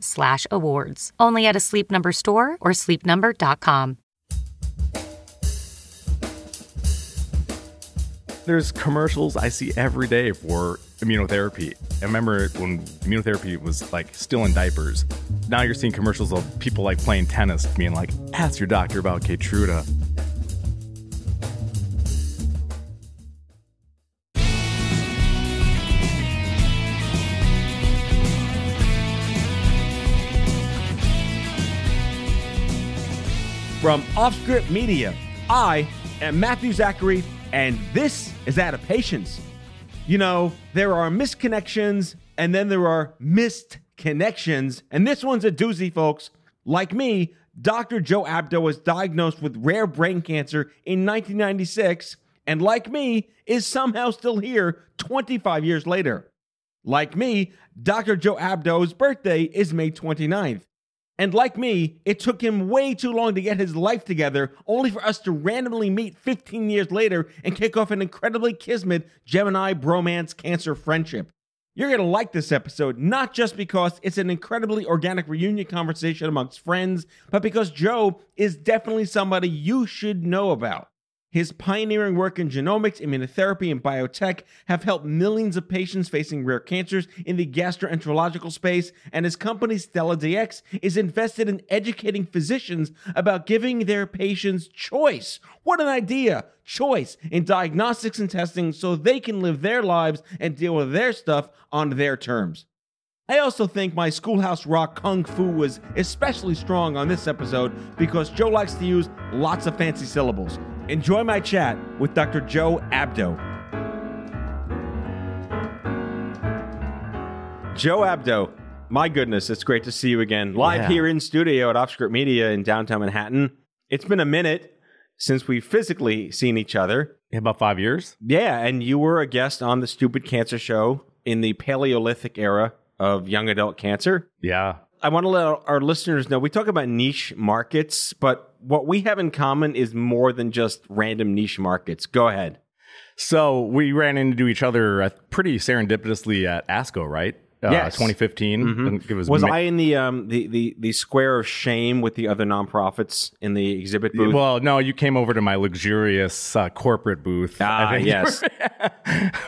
slash awards. Only at a Sleep Number store or sleepnumber.com. There's commercials I see every day for immunotherapy. I remember when immunotherapy was like still in diapers. Now you're seeing commercials of people like playing tennis being like, ask your doctor about Keytruda. From Offscript Media, I am Matthew Zachary, and this is Out of Patients. You know, there are misconnections, and then there are missed connections, and this one's a doozy, folks. Like me, Dr. Joe Abdo was diagnosed with rare brain cancer in 1996, and like me, is somehow still here 25 years later. Like me, Dr. Joe Abdo's birthday is May 29th. And like me, it took him way too long to get his life together, only for us to randomly meet 15 years later and kick off an incredibly kismet Gemini bromance cancer friendship. You're going to like this episode, not just because it's an incredibly organic reunion conversation amongst friends, but because Joe is definitely somebody you should know about. His pioneering work in genomics, immunotherapy, and biotech have helped millions of patients facing rare cancers in the gastroenterological space, and his company Stella DX is invested in educating physicians about giving their patients choice. What an idea! Choice in diagnostics and testing so they can live their lives and deal with their stuff on their terms. I also think my Schoolhouse Rock Kung Fu was especially strong on this episode because Joe likes to use lots of fancy syllables. Enjoy my chat with Dr. Joe Abdo. Joe Abdo, my goodness, it's great to see you again. Live Yeah. here in studio at Offscript Media in downtown Manhattan. It's been a minute since we've physically seen each other. In about five years? Yeah, and you were a guest on the Stupid Cancer Show in the Paleolithic era of young adult cancer. Yeah. I want to let our listeners know we talk about niche markets, but what we have in common is more than just random niche markets. Go ahead. So we ran into each other uh, pretty serendipitously at ASCO, right? Uh, Yes. 2015. I think It was, Was Ma- I in the um the, the the square of shame with the other nonprofits in the exhibit booth? Well, no, you came over to my luxurious uh, corporate booth. Ah, I think, yes.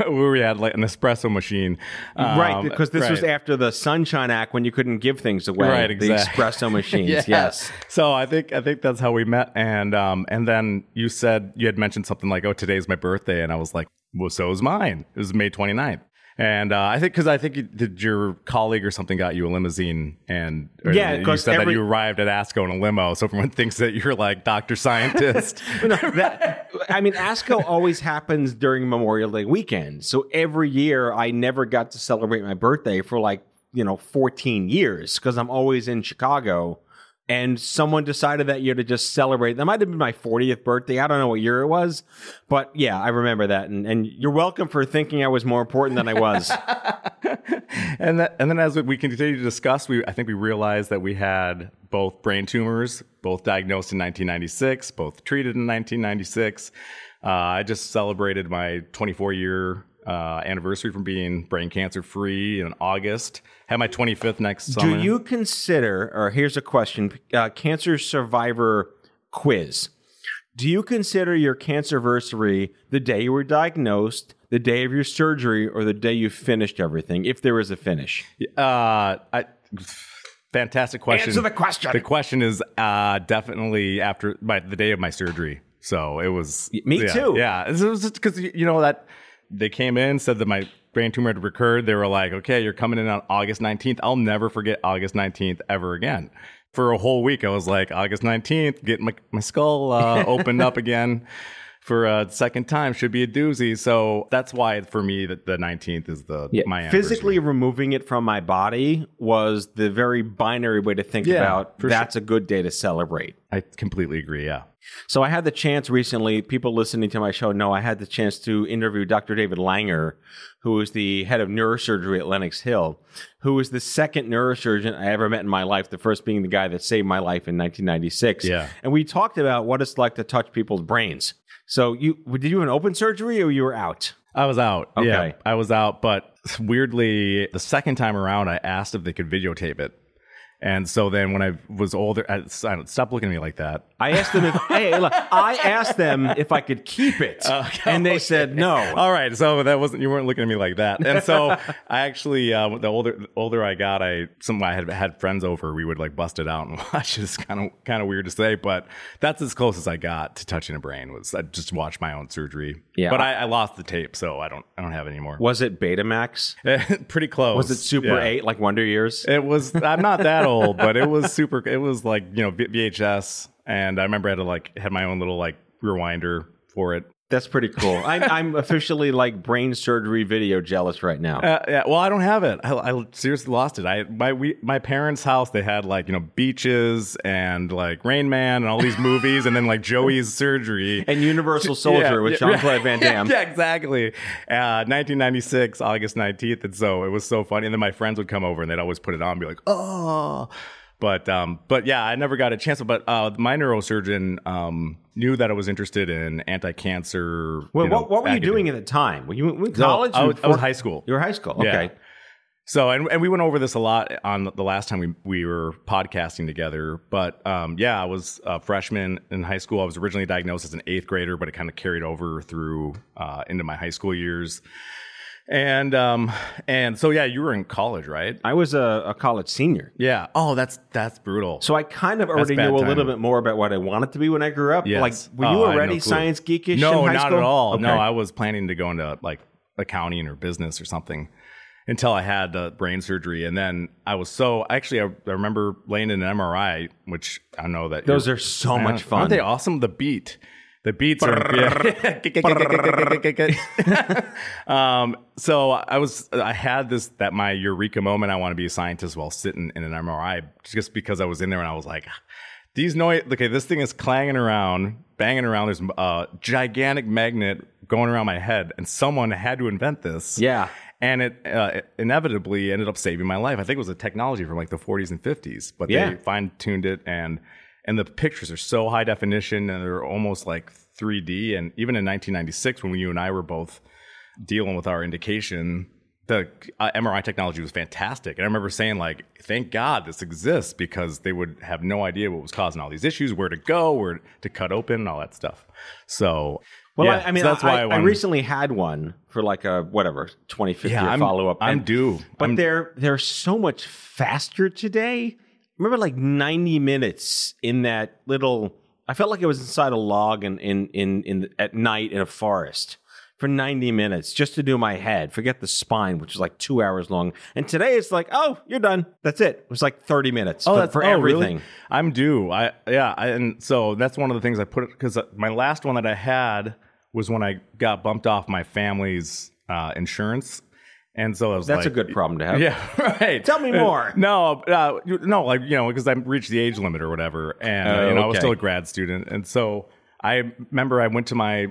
where we had like an espresso machine. right, Um, because this was after the Sunshine Act when you couldn't give things away. Right, The exactly. espresso machines. Yeah. Yes. So I think I think that's how we met, and um, and then you said you had mentioned something like, "Oh, today's my birthday," and I was like, "Well, so is mine. It was May 29th. And uh, I think because I think you, did your colleague or something got you a limousine, and Yeah, you said every- that you arrived at ASCO in a limo, so everyone thinks that you're like Doctor Scientist. no, that, I mean, ASCO always happens during Memorial Day weekend. So every year I never got to celebrate my birthday for like, you know, 14 years because I'm always in Chicago. And someone decided that year to just celebrate. That might have been my 40th birthday. I don't know what year it was. But yeah, I remember that. And, and you're welcome for thinking I was more important than I was. and that, and then as we continue to discuss, we I think we realized that we had both brain tumors, both diagnosed in 1996, both treated in 1996. Uh, I just celebrated my 24 year uh, anniversary from being brain cancer free in August. Had my 25th next summer. Do you consider, or here's a question uh, cancer survivor quiz. Do you consider your cancerversary the day you were diagnosed, the day of your surgery, or the day you finished everything, if there is a finish? Uh, I fantastic question. Answer the question. The question is uh, definitely after my, the day of my surgery. So it was me yeah, too. Yeah, it was just because you know that they came in said that my brain tumor had recurred. They were like, "Okay, you're coming in on August 19th." I'll never forget August 19th ever again. For a whole week, I was like, August 19th, getting my, my skull uh, opened up again for uh, a second time should be a doozy. So that's why for me that the 19th is the Yeah, my physically removing it from my body was the very binary way to think Yeah, about that's a good day to celebrate. I completely agree. Yeah. So I had the chance recently, people listening to my show know I had the chance to interview Dr. David Langer, who is the head of neurosurgery at Lenox Hill, who was the second neurosurgeon I ever met in my life, the first being the guy that saved my life in 1996. Yeah. And we talked about what it's like to touch people's brains. So you did you have an open surgery or you were out? I was out. Okay. Yeah, I was out. But weirdly, the second time around, I asked if they could videotape it. And so then when I was older, I, I, stop looking at me like that. I asked them if hey, look, I asked them if I could keep it, and they said no. All right, so that wasn't you weren't looking at me like that, and so I actually uh, the older the older I got, I some I had had friends over, we would like bust it out and watch. It's kind of kind of weird to say, but that's as close as I got to touching a brain was I just watched my own surgery. Yeah. but I, I lost the tape, so I don't I don't have it anymore. Was it Betamax? Pretty close. Was it Super Yeah. Eight, like Wonder Years? It was. I'm not that old, but it was super. It was like you know VHS, and I remember I had to like had my own little like rewinder for it. That's pretty cool. I'm, I'm officially like brain surgery video jealous right now. Uh, yeah, well, I don't have it. I, I seriously lost it. I my we, my parents' house they had like you know beaches and like Rain Man and all these movies, and then like Joey's surgery. and Universal Soldier with Jean Claude Van Damme. Yeah, exactly. Uh, 1996, August 19th, and so it was so funny. And then my friends would come over and they'd always put it on, and be like, "Oh." But um, but yeah, I never got a chance. But uh, my neurosurgeon um, knew that I was interested in anti-cancer. Well, you know, what, what were you doing at the time? Were you in No, college? I You was, I was high school. You were high school. Yeah. Okay. So, and, and we went over this a lot on the last time we, we were podcasting together. But um, yeah, I was a freshman in high school. I was originally diagnosed as an eighth grader, but it kind of carried over through uh, into my high school years. And um, and so yeah, you were in college, right? I was a, a college senior. Yeah. Oh, that's that's brutal. So I kind of already bad knew a little timing. bit more about what I wanted to be when I grew up. Yes. Like, were Oh, you I had no already clue. science geekish no, in high not school? at all. Okay. No, I was planning to go into like accounting or business or something until I had uh, brain surgery, and then I was so actually I, I remember laying in an MRI, which I know that Those you're- are so much fun. Aren't they awesome? The beat. The beats are yeah. um, so I was I had this that my eureka moment I want to be a scientist while sitting in an MRI just because I was in there and I was like these noise okay this thing is clanging around banging around there's a gigantic magnet going around my head and someone had to invent this Yeah. and it uh, inevitably ended up saving my life. I think it was a technology from like the 40s and 50s, but Yeah. they fine tuned it and and the pictures are so high definition and they're almost like 3D. And even in 1996, when you and I were both dealing with our indication, the uh, MRI technology was fantastic. And I remember saying like, "Thank God this exists," because they would have no idea what was causing all these issues, where to go, where to cut open, and all that stuff. So, Well, yeah, I, I mean, so that's I, why I, I, recently had one for like a whatever 2050 Yeah, follow up. I'm due. but I'm- they're they're so much faster today. Remember, like 90 minutes in that little. I felt like I was inside a log in in in, in at night in a forest for 90 minutes just to do my head. Forget the spine, which is like two hours long. And today it's like, oh, you're done. That's it. It was like 30 minutes oh, for, for oh, really? everything. I'm due. I yeah, I, and so that's one of the things I put because my last one that I had was when I got bumped off my family's uh, insurance, and so I was That's like, a good problem to have. Yeah, right. Tell me Uh, more. No, uh, no, like you know, because I reached the age limit or whatever, and uh, you know, I was still a grad student, and so I remember I went to my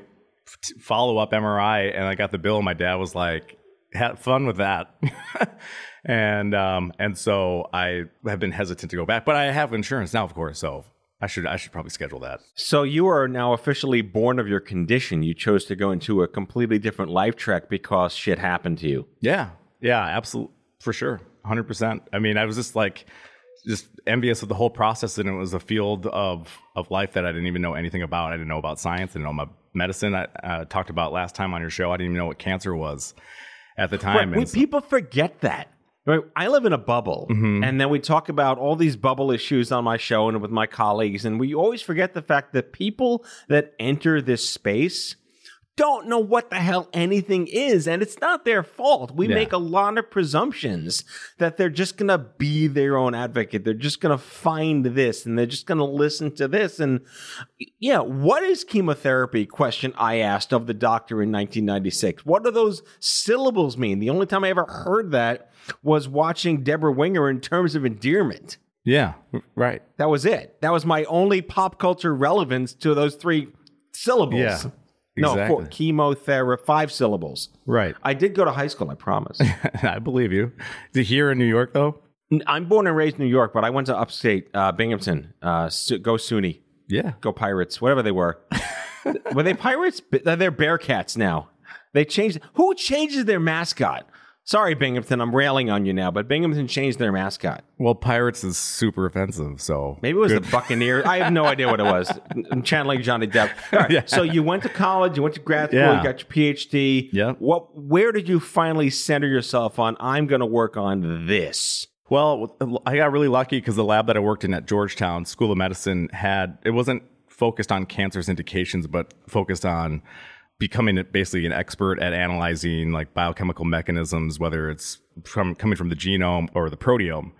follow up MRI, and I got the bill, and my dad was like, "Had fun with that." And um and so I have been hesitant to go back, but I have insurance now, of course. So I should I should probably schedule that. So you are now officially born of your condition. You chose to go into a completely different life track because shit happened to you. Yeah, yeah, absolutely, for sure, hundred percent. I mean, I was just like, just envious of the whole process, and it was a field of of life that I didn't even know anything about. I didn't know about science, I didn't know my medicine. I uh, talked about last time on your show. I didn't even know what cancer was at the time. Right, we- and so- people forget that. Right. I live in a bubble. Mm-hmm. And then we talk about all these bubble issues on my show and with my colleagues. And we always forget the fact that people that enter this space don't know what the hell anything is. And it's not their fault. We Yeah. make a lot of presumptions that they're just going to be their own advocate. They're just going to find this and they're just going to listen to this. And yeah, what is chemotherapy? Question I asked of the doctor in 1996. What do those syllables mean? The only time I ever heard that was watching Deborah Winger in terms of endearment. Yeah, right. That was it. That was my only pop culture relevance to those three syllables. Yeah, No, four, exactly. chemotherapy, five syllables. Right. I did go to high school, I promise. I believe you. Is it here in New York though? I'm born and raised in New York, but I went to upstate uh, Binghamton. Uh, go SUNY. Yeah. Go Pirates, whatever they were. were they Pirates? They're Bearcats now. They changed. Who changes their mascot? Sorry, Binghamton, I'm railing on you now, but Binghamton changed their mascot. Well, Pirates is super offensive, so Maybe it was the Buccaneers. I have no idea what it was. I'm channeling Johnny Depp. All right, Yeah. So you went to college, you went to grad school, Yeah. you got your PhD. Yep. What? Where did you finally center yourself on? I'm going to work on this. Well, I got really lucky because the lab that I worked in at Georgetown School of Medicine had it wasn't focused on cancer's indications, but focused on becoming basically an expert at analyzing like biochemical mechanisms, whether it's from coming from the genome or the proteome.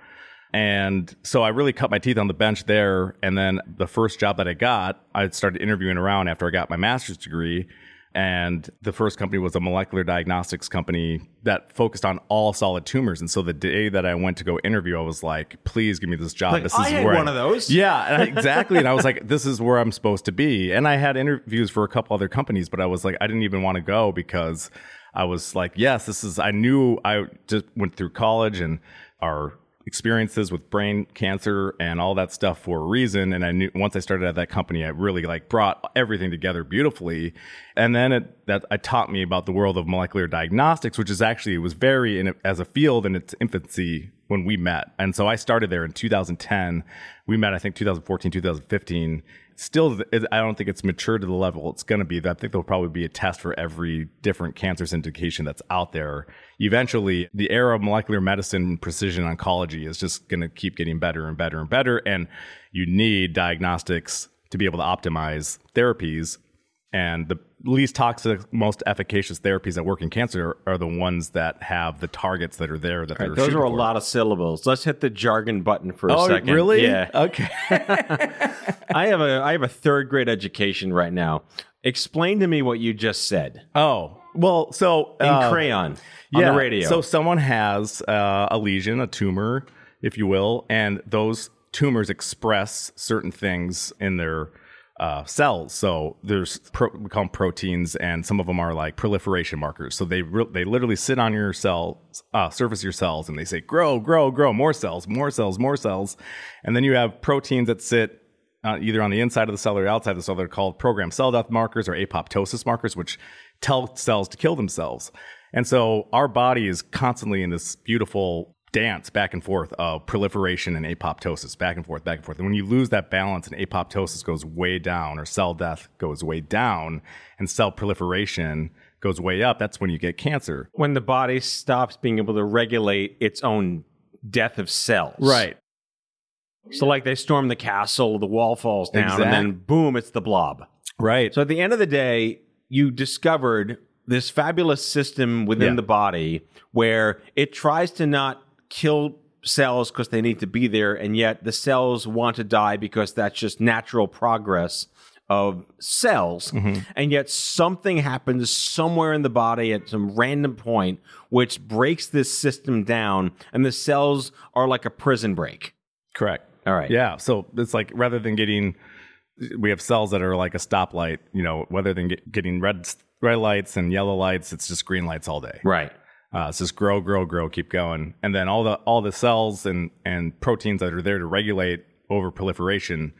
And so I really cut my teeth on the bench there. And then the first job that I got, I started interviewing around after I got my master's degree. And the first company was a molecular diagnostics company that focused on all solid tumors. And so the day that I went to go interview, I was like, please give me this job. Like, this I is oh, had where one I- of those. Yeah, exactly. and I was like, this is where I'm supposed to be. And I had interviews for a couple other companies, but I was like, I didn't even want to go because I was like, yes, this is, I knew I just went through college and our experiences with brain cancer and all that stuff for a reason. And I knew once I started at that company, I really like brought everything together beautifully. And then it, that it taught me about the world of molecular diagnostics, which is actually, was very in, as a field in its infancy when we met. And so I started there in 2010. We met, I think, 2014, 2015. Still, I don't think it's mature to the level it's going to be. I think there'll probably be a test for every different cancer's indication that's out there. Eventually, the era of molecular medicine and precision oncology is just going to keep getting better and better and better. And you need diagnostics to be able to optimize therapies. And the least toxic, most efficacious therapies that work in cancer are the ones that have the targets that are there. That they're Those are a for. lot of syllables. Let's hit the jargon button for a Oh, second. really? Yeah. Okay. I have a I have a third grade education right now. Explain to me what you just said oh, well, so in uh, crayon on yeah, the radio. So someone has uh, a lesion, a tumor, if you will, and those tumors express certain things in their uh, cells. So there's pro- we call them proteins, and some of them are like proliferation markers. So they re- they literally sit on your cell uh, surface your cells, and they say grow, grow, grow, more cells, more cells, more cells, and then you have proteins that sit uh, either on the inside of the cell or outside of the cell. They're called programmed cell death markers or apoptosis markers, which tell cells to kill themselves. And so our body is constantly in this beautiful dance back and forth of proliferation and apoptosis, back and forth, back and forth. And when you lose that balance and apoptosis goes way down or cell death goes way down and cell proliferation goes way up, that's when you get cancer. when the body stops being able to regulate its own death of cells. Right. So like they storm the castle, the wall falls down, and then boom, it's the blob. Right. So at the end of the day, you discovered this fabulous system within Yeah. the body where it tries to not kill cells because they need to be there, and yet the cells want to die because that's just natural progress of cells. Mm-hmm. And yet something happens somewhere in the body at some random point which breaks this system down, and the cells are like a prison break. Correct. All right. Yeah. So it's like rather than getting, we have cells that are like a stoplight. You know, rather than get, getting red red lights and yellow lights, it's just green lights all day. Right. Uh, it's just grow, grow, grow, keep going, and then all the all the cells and and proteins that are there to regulate over proliferation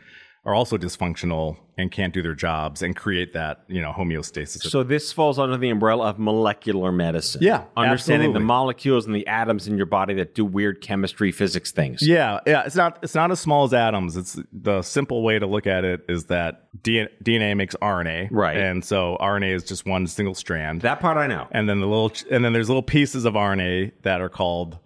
are also dysfunctional and can't do their jobs and create that you know homeostasis. So this falls under the umbrella of molecular medicine. Yeah, understanding the molecules and the atoms in your body that do weird chemistry, physics things. Yeah, yeah. It's not. It's not as small as atoms. It's the simple way to look at it is that DNA, DNA makes RNA, Right. And so RNA is just one single strand, That part I know. and then the little, and then there's little pieces of RNA that are called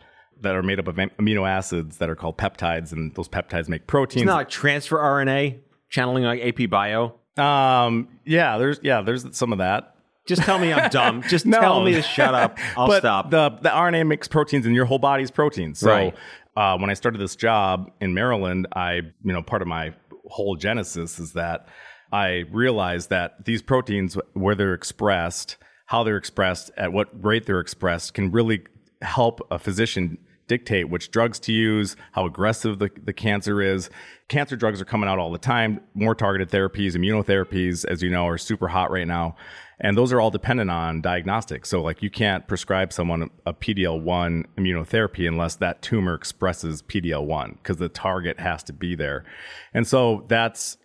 that are made up of amino acids that are called peptides, and those peptides make proteins. It's not like transfer RNA channeling like AP Bio. um, yeah, there's yeah, there's some of that. Just tell me I'm dumb. Just No. tell me to shut up. I'll but stop. The the RNA makes proteins, and your whole body's proteins. So Right. uh, when I started this job in Maryland, I you know part of my whole genesis is that I realized that these proteins, where they're expressed, how they're expressed, at what rate they're expressed, can really help a physician dictate which drugs to use, how aggressive the, the cancer is. Cancer drugs are coming out all the time. More targeted therapies, immunotherapies, as you know, are super hot right now. And those are all dependent on diagnostics. So, like, you can't prescribe someone a PDL 1 immunotherapy unless that tumor expresses PDL 1 because the target has to be there. And so that's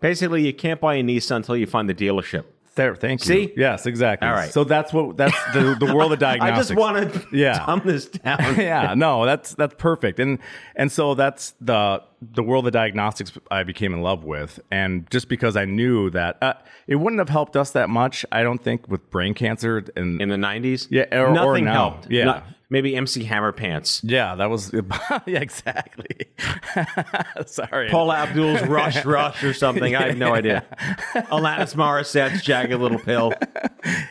Basically, you can't buy a Nissan until you find the dealership. There. Thank you. See? Yes, exactly. All right. So that's what that's the, the world of diagnosis. I just want to Yeah. dumb this down. yeah, no, that's that's perfect. And and so that's the the world of diagnostics I became in love with. And just because I knew that uh, it wouldn't have helped us that much, I don't think with brain cancer and In the 90s? Yeah, or- or Nothing now. helped. Yeah. Not- maybe MC Hammer Pants. yeah, that was yeah, exactly. Sorry. Paula Abdul's Rush Rush or something. I have no idea. Alanis Morissette's Jagged Little Pill.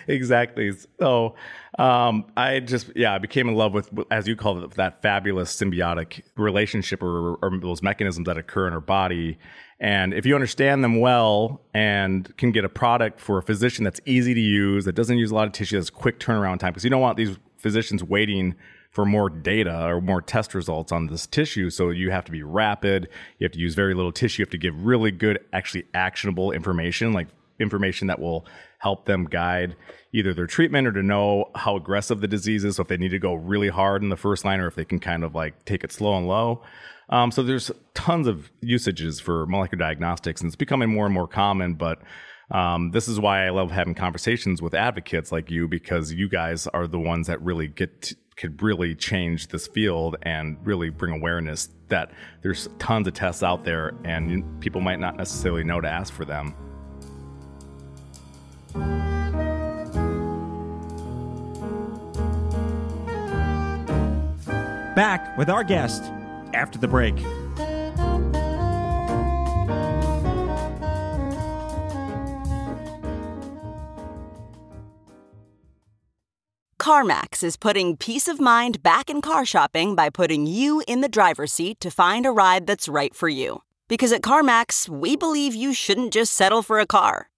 exactly. So um, I just yeah, I became in love with as you call it that fabulous symbiotic relationship or, or those mechanisms that occur in our body. And if you understand them well and can get a product for a physician that's easy to use, that doesn't use a lot of tissue, that's quick turnaround time, because you don't want these physicians waiting for more data or more test results on this tissue. So you have to be rapid. You have to use very little tissue. You have to give really good, actually actionable information, like information that will help them guide either their treatment or to know how aggressive the disease is. So if they need to go really hard in the first line or if they can kind of like take it slow and low. Um, so there's tons of usages for molecular diagnostics and it's becoming more and more common, but um, this is why I love having conversations with advocates like you because you guys are the ones that really get to, could really change this field and really bring awareness that there's tons of tests out there and people might not necessarily know to ask for them. Back with our guest after the break. CarMax is putting peace of mind back in car shopping by putting you in the driver's seat to find a ride that's right for you. Because at CarMax, we believe you shouldn't just settle for a car,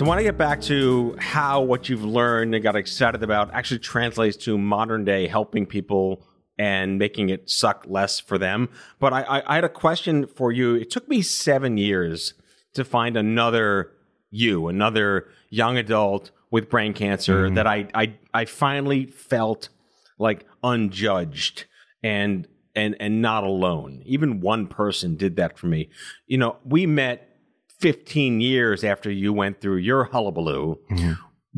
So I want to get back to how what you've learned and got excited about actually translates to modern day helping people and making it suck less for them. But I, I, I had a question for you. It took me seven years to find another you, another young adult with brain cancer mm-hmm. that I, I I finally felt like unjudged and and and not alone. Even one person did that for me. You know, we met 15 years after you went through your hullabaloo. Mm-hmm.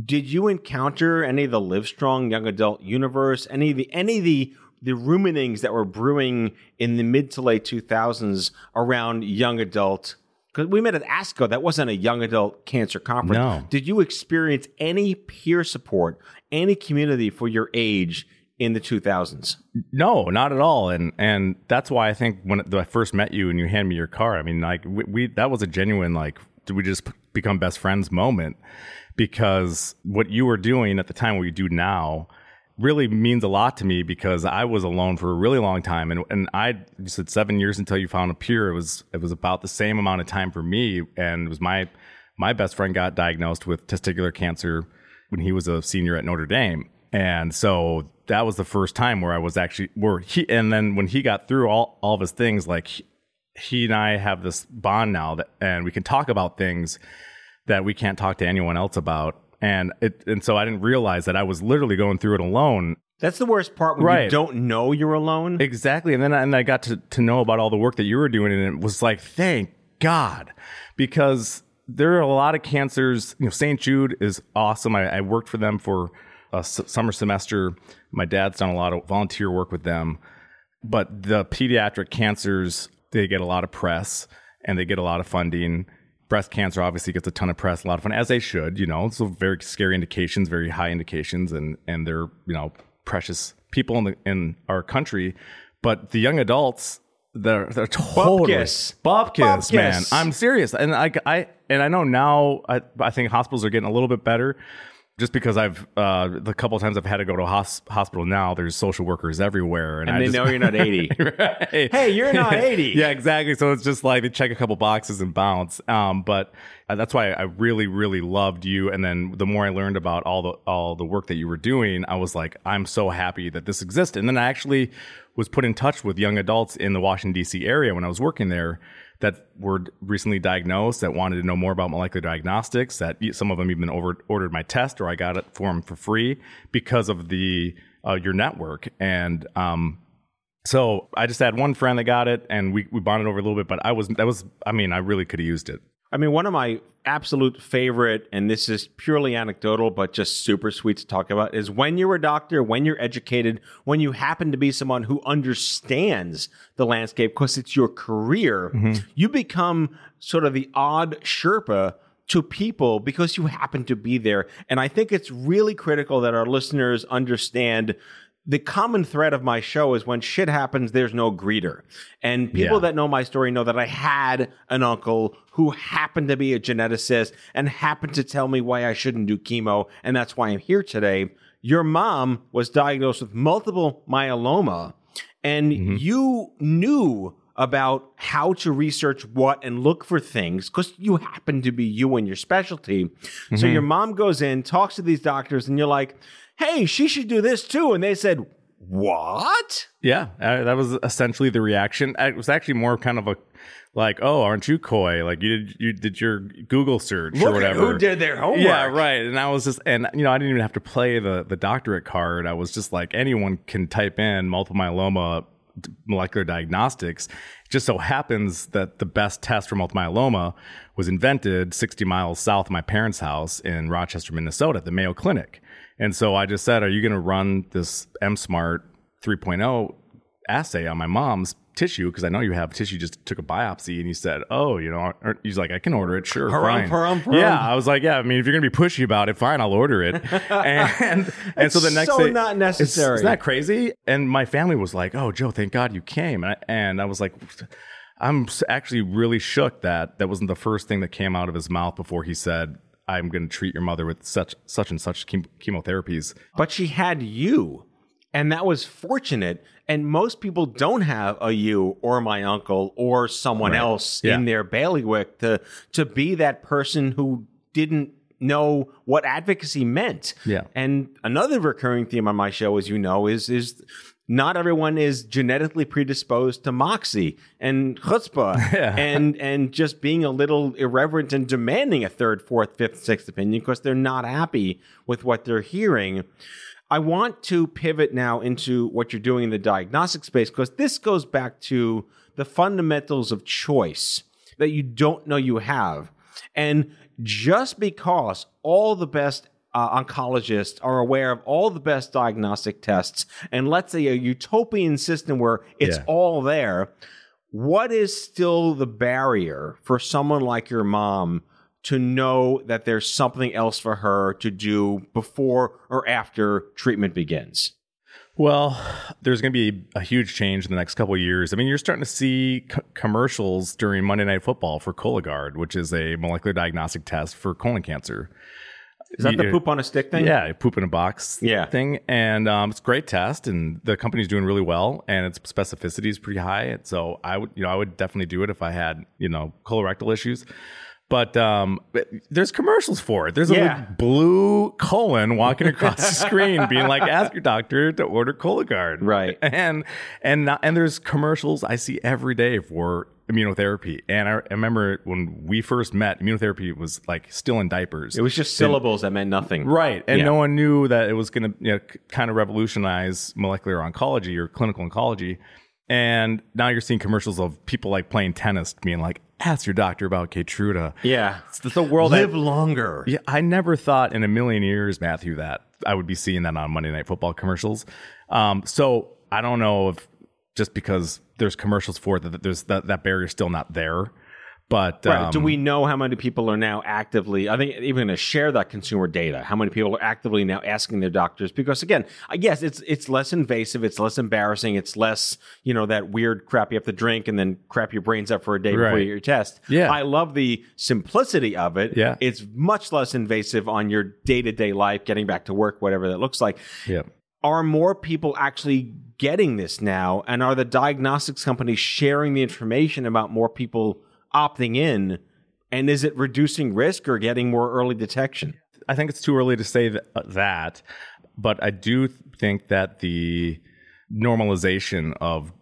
Did you encounter any of the Livestrong young adult universe? Any of the any of the the ruminings that were brewing in the mid to late 2000s around young adult? Because we met at ASCO, that wasn't a young adult cancer conference. No. Did you experience any peer support, any community for your age in the 2000s? No, not at all. And and that's why I think when I first met you and you handed me your car, I mean, like we, we that was a genuine like did we just become best friends moment because what you were doing at the time, what you do now, really means a lot to me because I was alone for a really long time, and and I said seven years until you found a peer. It was it was about the same amount of time for me, and it was my my best friend got diagnosed with testicular cancer when he was a senior at Notre Dame, and so that was the first time where I was actually where he and then when he got through all all of his things, like he, he and I have this bond now that and we can talk about things that we can't talk to anyone else about. And it and so I didn't realize that I was literally going through it alone. That's the worst part when you don't know you're alone. Exactly. And then I, and I got to, to know about all the work that you were doing, and it was like, thank God, because there are a lot of cancers. You know, St. Jude is awesome. I, I worked for them for summer semester. My dad's done a lot of volunteer work with them, but the pediatric cancers they get a lot of press and they get a lot of funding. Breast cancer obviously gets a ton of press, a lot of fun, as they should. You know, so very scary indications, very high indications, and and they're you know precious people in the in our country. But the young adults, they're they're totally Bupkis. Bupkis, man. I'm serious, and I I and I know now. I I think hospitals are getting a little bit better. Just because I've uh, the couple of times I've had to go to a hos- hospital now, there's social workers everywhere, and, and I they just, know you're not 80. right. Hey, you're not 80. yeah, exactly. So it's just like they check a couple boxes and bounce. Um, but uh, that's why I really, really loved you. And then the more I learned about all the all the work that you were doing, I was like, I'm so happy that this exists. And then I actually was put in touch with young adults in the Washington D.C. area when I was working there that were recently diagnosed that wanted to know more about molecular diagnostics that some of them even over, ordered my test or I got it for them for free because of the uh, your network and um, so I just had one friend that got it, and we, we bonded over a little bit. But I was that was I mean I really could have used it. I mean, one of my absolute favorite, and this is purely anecdotal, but just super sweet to talk about, is when you're a doctor, when you're educated, when you happen to be someone who understands the landscape because it's your career, mm-hmm. you become sort of the odd Sherpa to people because you happen to be there. And I think it's really critical that our listeners understand the common thread of my show is when shit happens, there's no greeter. And people Yeah. that know my story know that I had an uncle who happened to be a geneticist and happened to tell me why I shouldn't do chemo. And that's why I'm here today. Your mom was diagnosed with multiple myeloma and mm-hmm. you knew about how to research what and look for things because you happen to be you and your specialty. So mm-hmm. your mom goes in, talks to these doctors, and you're like, hey, she should do this too. And they said, what? Yeah, uh, that was essentially the reaction. Uh, It was actually more kind of a like, oh, aren't you coy? Like you did you did your Google search Look or at whatever. who did their homework. Yeah, right. And I was just, and you know, I didn't even have to play the the doctorate card. I was just like, anyone can type in multiple myeloma molecular diagnostics. It just so happens that the best test for multiple myeloma was invented 60 miles south of my parents' house in Rochester, Minnesota, at the Mayo Clinic. And so I just said, "Are you going to run this MSmart 3.0 assay on my mom's tissue because I know you have tissue. Just took a biopsy, and he said, "Oh, you know," he's like, "I can order it, sure, Harum, fine." harum, harum. Yeah, I was like, "Yeah, I mean, if you're gonna be pushy about it, fine, I'll order it." and and so the next so day, not necessary. Isn't that crazy? And my family was like, "Oh, Joe, thank God you came," and I, and I was like. I'm actually really shook that that wasn't the first thing that came out of his mouth before he said, "I'm going to treat your mother with such such and such chem- chemotherapies." But she had you. And that was fortunate. And most people don't have a you or my uncle or someone else Yeah. in their bailiwick to to be that person who didn't know what advocacy meant. Yeah. And another recurring theme on my show, as you know, is is not everyone is genetically predisposed to moxie and chutzpah and and just being a little irreverent and demanding a third, fourth, fifth, sixth opinion because they're not happy with what they're hearing. I want to pivot now into what you're doing in the diagnostic space because this goes back to the fundamentals of choice that you don't know you have. And just because all the best uh, oncologists are aware of all the best diagnostic tests, and let's say a utopian system where it's Yeah. all there, what is still the barrier for someone like your mom to know that there's something else for her to do before or after treatment begins? Well, there's going to be a huge change in the next couple of years. I mean, you're starting to see c- commercials during Monday Night Football for Cologuard, which is a molecular diagnostic test for colon cancer. Is that the poop on a stick thing? Yeah, poop in a box Yeah. thing. And um, it's a great test, and the company's doing really well, and its specificity is pretty high. And so I would, you know, I would definitely do it if I had, you know, colorectal issues. But um, there's commercials for it. There's a Yeah. like, blue colon walking across the screen, being like, "Ask your doctor to order Cologuard." Right. And and not, and there's commercials I see every day for immunotherapy. And I, I remember when we first met, immunotherapy was like still in diapers. It was just syllables that meant nothing. Right. And Yeah. no one knew that it was going to you know, kind of revolutionize molecular oncology or clinical oncology. And now you're seeing commercials of people like playing tennis being like, ask your doctor about Keytruda. Yeah. It's the- the world Live that- longer. Yeah, I never thought in a million years, Matthew, that I would be seeing that on Monday Night Football commercials. Um, so I don't know if just because there's commercials for it that there's that, that barrier still not there. But Right. Do um, we know how many people are now actively, I think, even going to share that consumer data? How many people are actively now asking their doctors? Because again, I guess it's it's less invasive, it's less embarrassing, it's less, you know, that weird crap you have to drink and then crap your brains up for a day before you get your test. Yeah. I love the simplicity of it. Yeah. It's much less invasive on your day to day life, getting back to work, whatever that looks like. Yeah. Are more people actually getting this now? And are the diagnostics companies sharing the information about more people opting in? And is it reducing risk or getting more early detection? I think it's too early to say th- uh, that, but I do think that the normalization of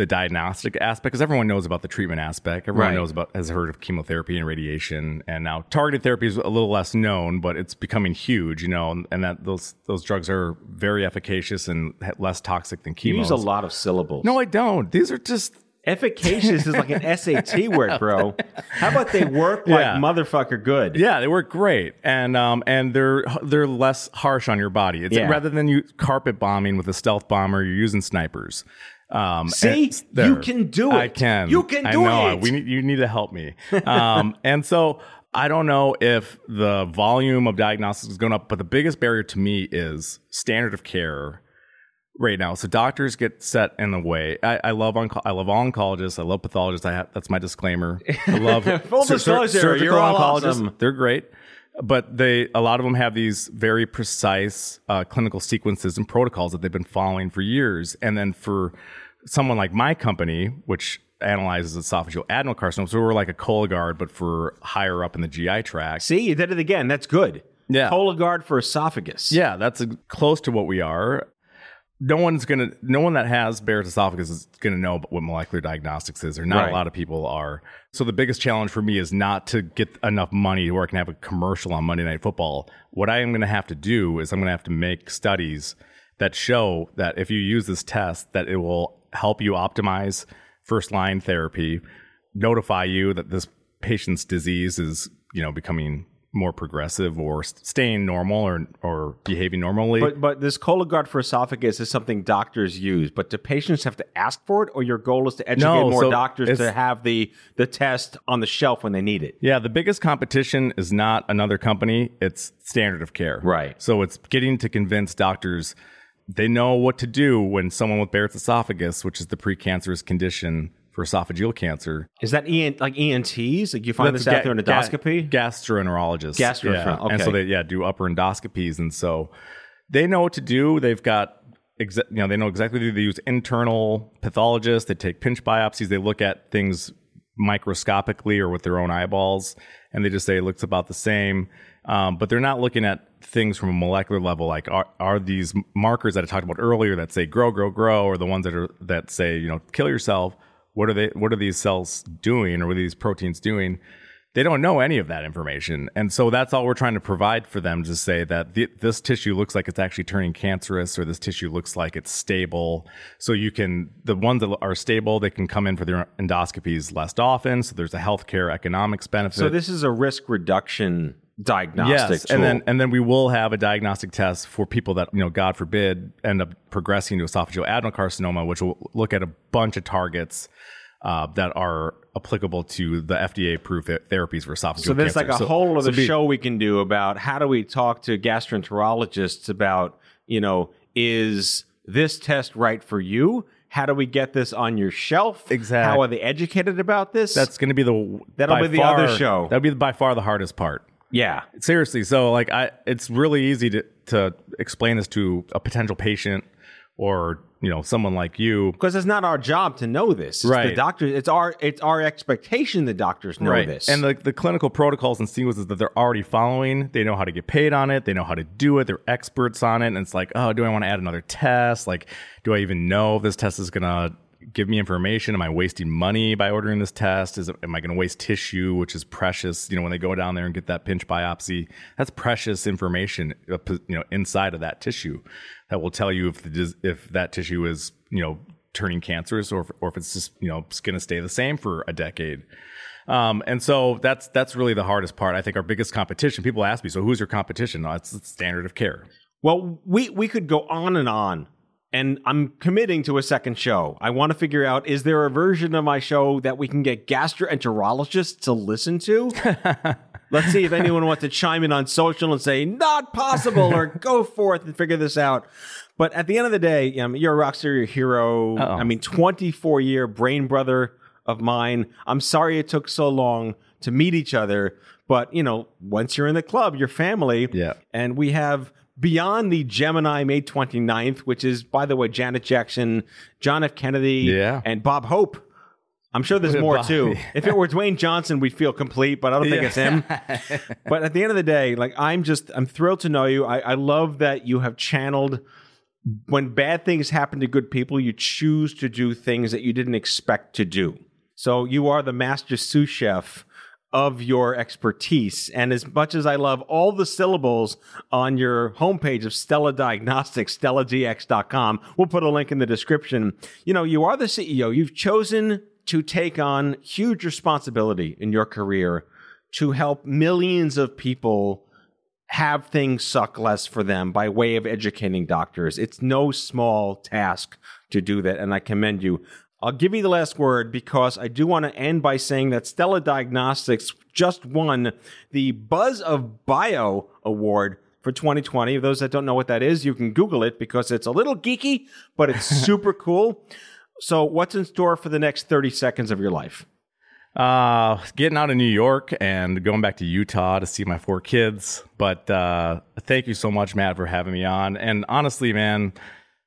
the diagnostic aspect, because everyone knows about the treatment aspect, everyone Right. knows about has heard of chemotherapy and radiation, and now targeted therapy is a little less known, but it's becoming huge, you know, and, and that those those drugs are very efficacious and less toxic than chemo. You use a lot of syllables. No, I don't. These are just Efficacious is like an SAT word, bro. How about they work like Yeah. motherfucker good? Yeah, they work great, and um, and they're they're less harsh on your body. It's Yeah. rather than you carpet bombing with a stealth bomber, you're using snipers. Um, See? it's You can do it. I can. You can I do know. it. We need, you need to help me. Um, and so I don't know if the volume of diagnostics is going up, but the biggest barrier to me is standard of care right now. So doctors get set in the way. I, I love onco- I love oncologists. I love pathologists. I have, that's my disclaimer. I love Full sur- sur- surgical you're oncologists. awesome. They're great, but they a lot of them have these very precise uh, clinical sequences and protocols that they've been following for years. And then for someone like my company, which analyzes esophageal adenocarcinoma, so we're like a Cologuard, but for higher up in the GI tract. See, you did it again. That's good. Yeah. Cologuard for esophagus. Yeah, that's a, close to what we are. No one's gonna. No one that has Barrett's esophagus is gonna know what molecular diagnostics is, or not Right. a lot of people are. So the biggest challenge for me is not to get enough money to where I can have a commercial on Monday Night Football. What I am gonna have to do is I'm gonna have to make studies that show that if you use this test, that it will help you optimize first line therapy, notify you that this patient's disease is you know becoming more progressive or staying normal or or behaving normally. But but this Cologuard for esophagus is something doctors use. But do patients have to ask for it, or your goal is to educate No, more so doctors to have the the test on the shelf when they need it? Yeah, the biggest competition is not another company, it's standard of care. Right. So it's getting to convince doctors they know what to do when someone with Barrett's esophagus, which is the precancerous condition for esophageal cancer. Is that EN, like ENTs? Like you find this That's out through an ga- ga- endoscopy? gastroenterologists. Gastro- yeah. okay. And so they yeah do upper endoscopies, and so they know what to do. They've got you know they know exactly. They use internal pathologists. They take pinch biopsies. They look at things microscopically or with their own eyeballs, and they just say it looks about the same. Um, but they're not looking at things from a molecular level, like are, are these markers that I talked about earlier that say grow, grow, grow, or the ones that are that say you know kill yourself. What are they? What are these cells doing, or what are these proteins doing? They don't know any of that information, and so that's all we're trying to provide for them to say that th- this tissue looks like it's actually turning cancerous, or this tissue looks like it's stable. So you can the ones that are stable, they can come in for their endoscopies less often. So there's a healthcare economics benefit. So this is a risk reduction diagnostic Yes, tool. and then and then we will have a diagnostic test for people that you know, God forbid, end up progressing to esophageal adenocarcinoma, which will look at a bunch of targets uh, that are applicable to the FDA-approved therapies for esophageal So there's cancer. like a So- whole other so be- show we can do about how do we talk to gastroenterologists about, you know, is this test right for you? How do we get this on your shelf? Exactly. How are they educated about this? That's going to be the That'll be the other show. That'll be by far the hardest part. Yeah. Seriously, so like I it's really easy to to explain this to a potential patient or you know someone like you because it's not our job to know this. It's Right. The doctors. It's our it's our expectation the doctors know this. And the, the clinical protocols and sequences that they're already following, they know how to get paid on it. They know how to do it. They're experts on it. And it's like, oh, do I want to add another test? Like, do I even know if this test is going to give me information? Am I wasting money by ordering this test? Is am I going to waste tissue, which is precious? You know, when they go down there and get that pinch biopsy, that's precious information, uh, you know, inside of that tissue that will tell you if the if that tissue is, you know, turning cancerous or if, or if it's just, you know, it's going to stay the same for a decade. Um, and so that's that's really the hardest part. I think our biggest competition. People ask me, so who's your competition? No, it's the standard of care. Well, we we could go on and on, and I'm committing to a second show. I want to figure out is there a version of my show that we can get gastroenterologists to listen to? Let's see if anyone wants to chime in on social and say not possible or go forth and figure this out. But at the end of the day, um, you're a rock star, you're a hero. Uh-oh. I mean, 24 year brain brother of mine. I'm sorry it took so long to meet each other, but you know, once you're in the club, you're family. Yeah. And we have beyond the Gemini May 29th, which is, by the way, Janet Jackson, John F. Kennedy, Yeah. and Bob Hope. I'm sure there's more Bob- too. If it were Dwayne Johnson, we'd feel complete, but I don't think it's him. but at the end of the day, like I'm just, I'm thrilled to know you. I, I love that you have channeled when bad things happen to good people, you choose to do things that you didn't expect to do. So you are the master sous chef of your expertise. And as much as I love all the syllables on your homepage of Stella Diagnostics, StellaDX.com, we'll put a link in the description. You know, you are the CEO. You've chosen to take on huge responsibility in your career to help millions of people have things suck less for them by way of educating doctors. It's no small task to do that, and I commend you. I'll give you the last word because I do want to end by saying that Stella Diagnostics just won the Buzz of Bio Award for 2020. For Those that don't know what that is, you can Google it because it's a little geeky, but it's super cool. So, what's in store for the next 30 seconds of your life? Uh, getting out of New York and going back to Utah to see my four kids. But uh, thank you so much, Matt, for having me on. And honestly, man,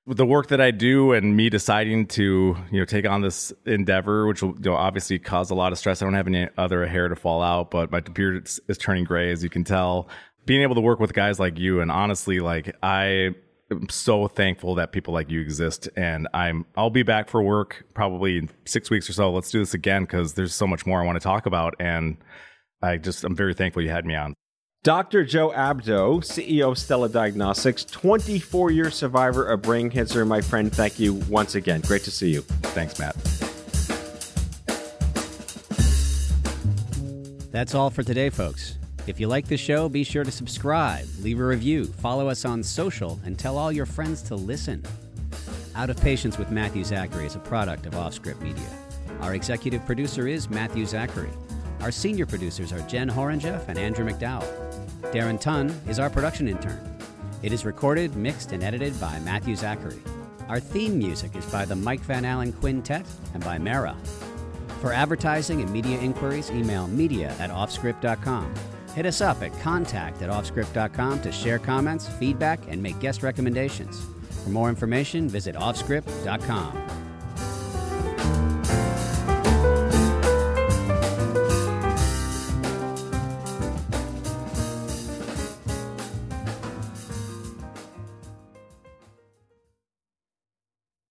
the work that I do and me deciding to, you know, take on this endeavor, which will, you know, obviously cause a lot of stress. I don't have any other hair to fall out, but my beard is, is turning gray, as you can tell. Being able to work with guys like you, and honestly, like I am so thankful that people like you exist. And I'm, I'll be back for work probably in six weeks or so. Let's do this again because there's so much more I want to talk about. And I just, I'm very thankful you had me on. Dr. Joe Abdo, CEO of Stella Diagnostics, 24 year survivor of brain cancer. My friend, thank you once again. Great to see you. Thanks, Matt. That's all for today, folks. If you like the show, be sure to subscribe, leave a review, follow us on social, and tell all your friends to listen. Out of Patients with Matthew Zachary is a product of Offscript Media. Our executive producer is Matthew Zachary. Our senior producers are Jen Horonjeff and Andrew McDowell. Darren Tunn is our production intern. It is recorded, mixed, and edited by Matthew Zachary. Our theme music is by the Mike Van Allen Quintet and by Mara. For advertising and media inquiries, email media at offscript.com. Hit us up at contact at offscript.com to share comments, feedback, and make guest recommendations. For more information, visit offscript.com.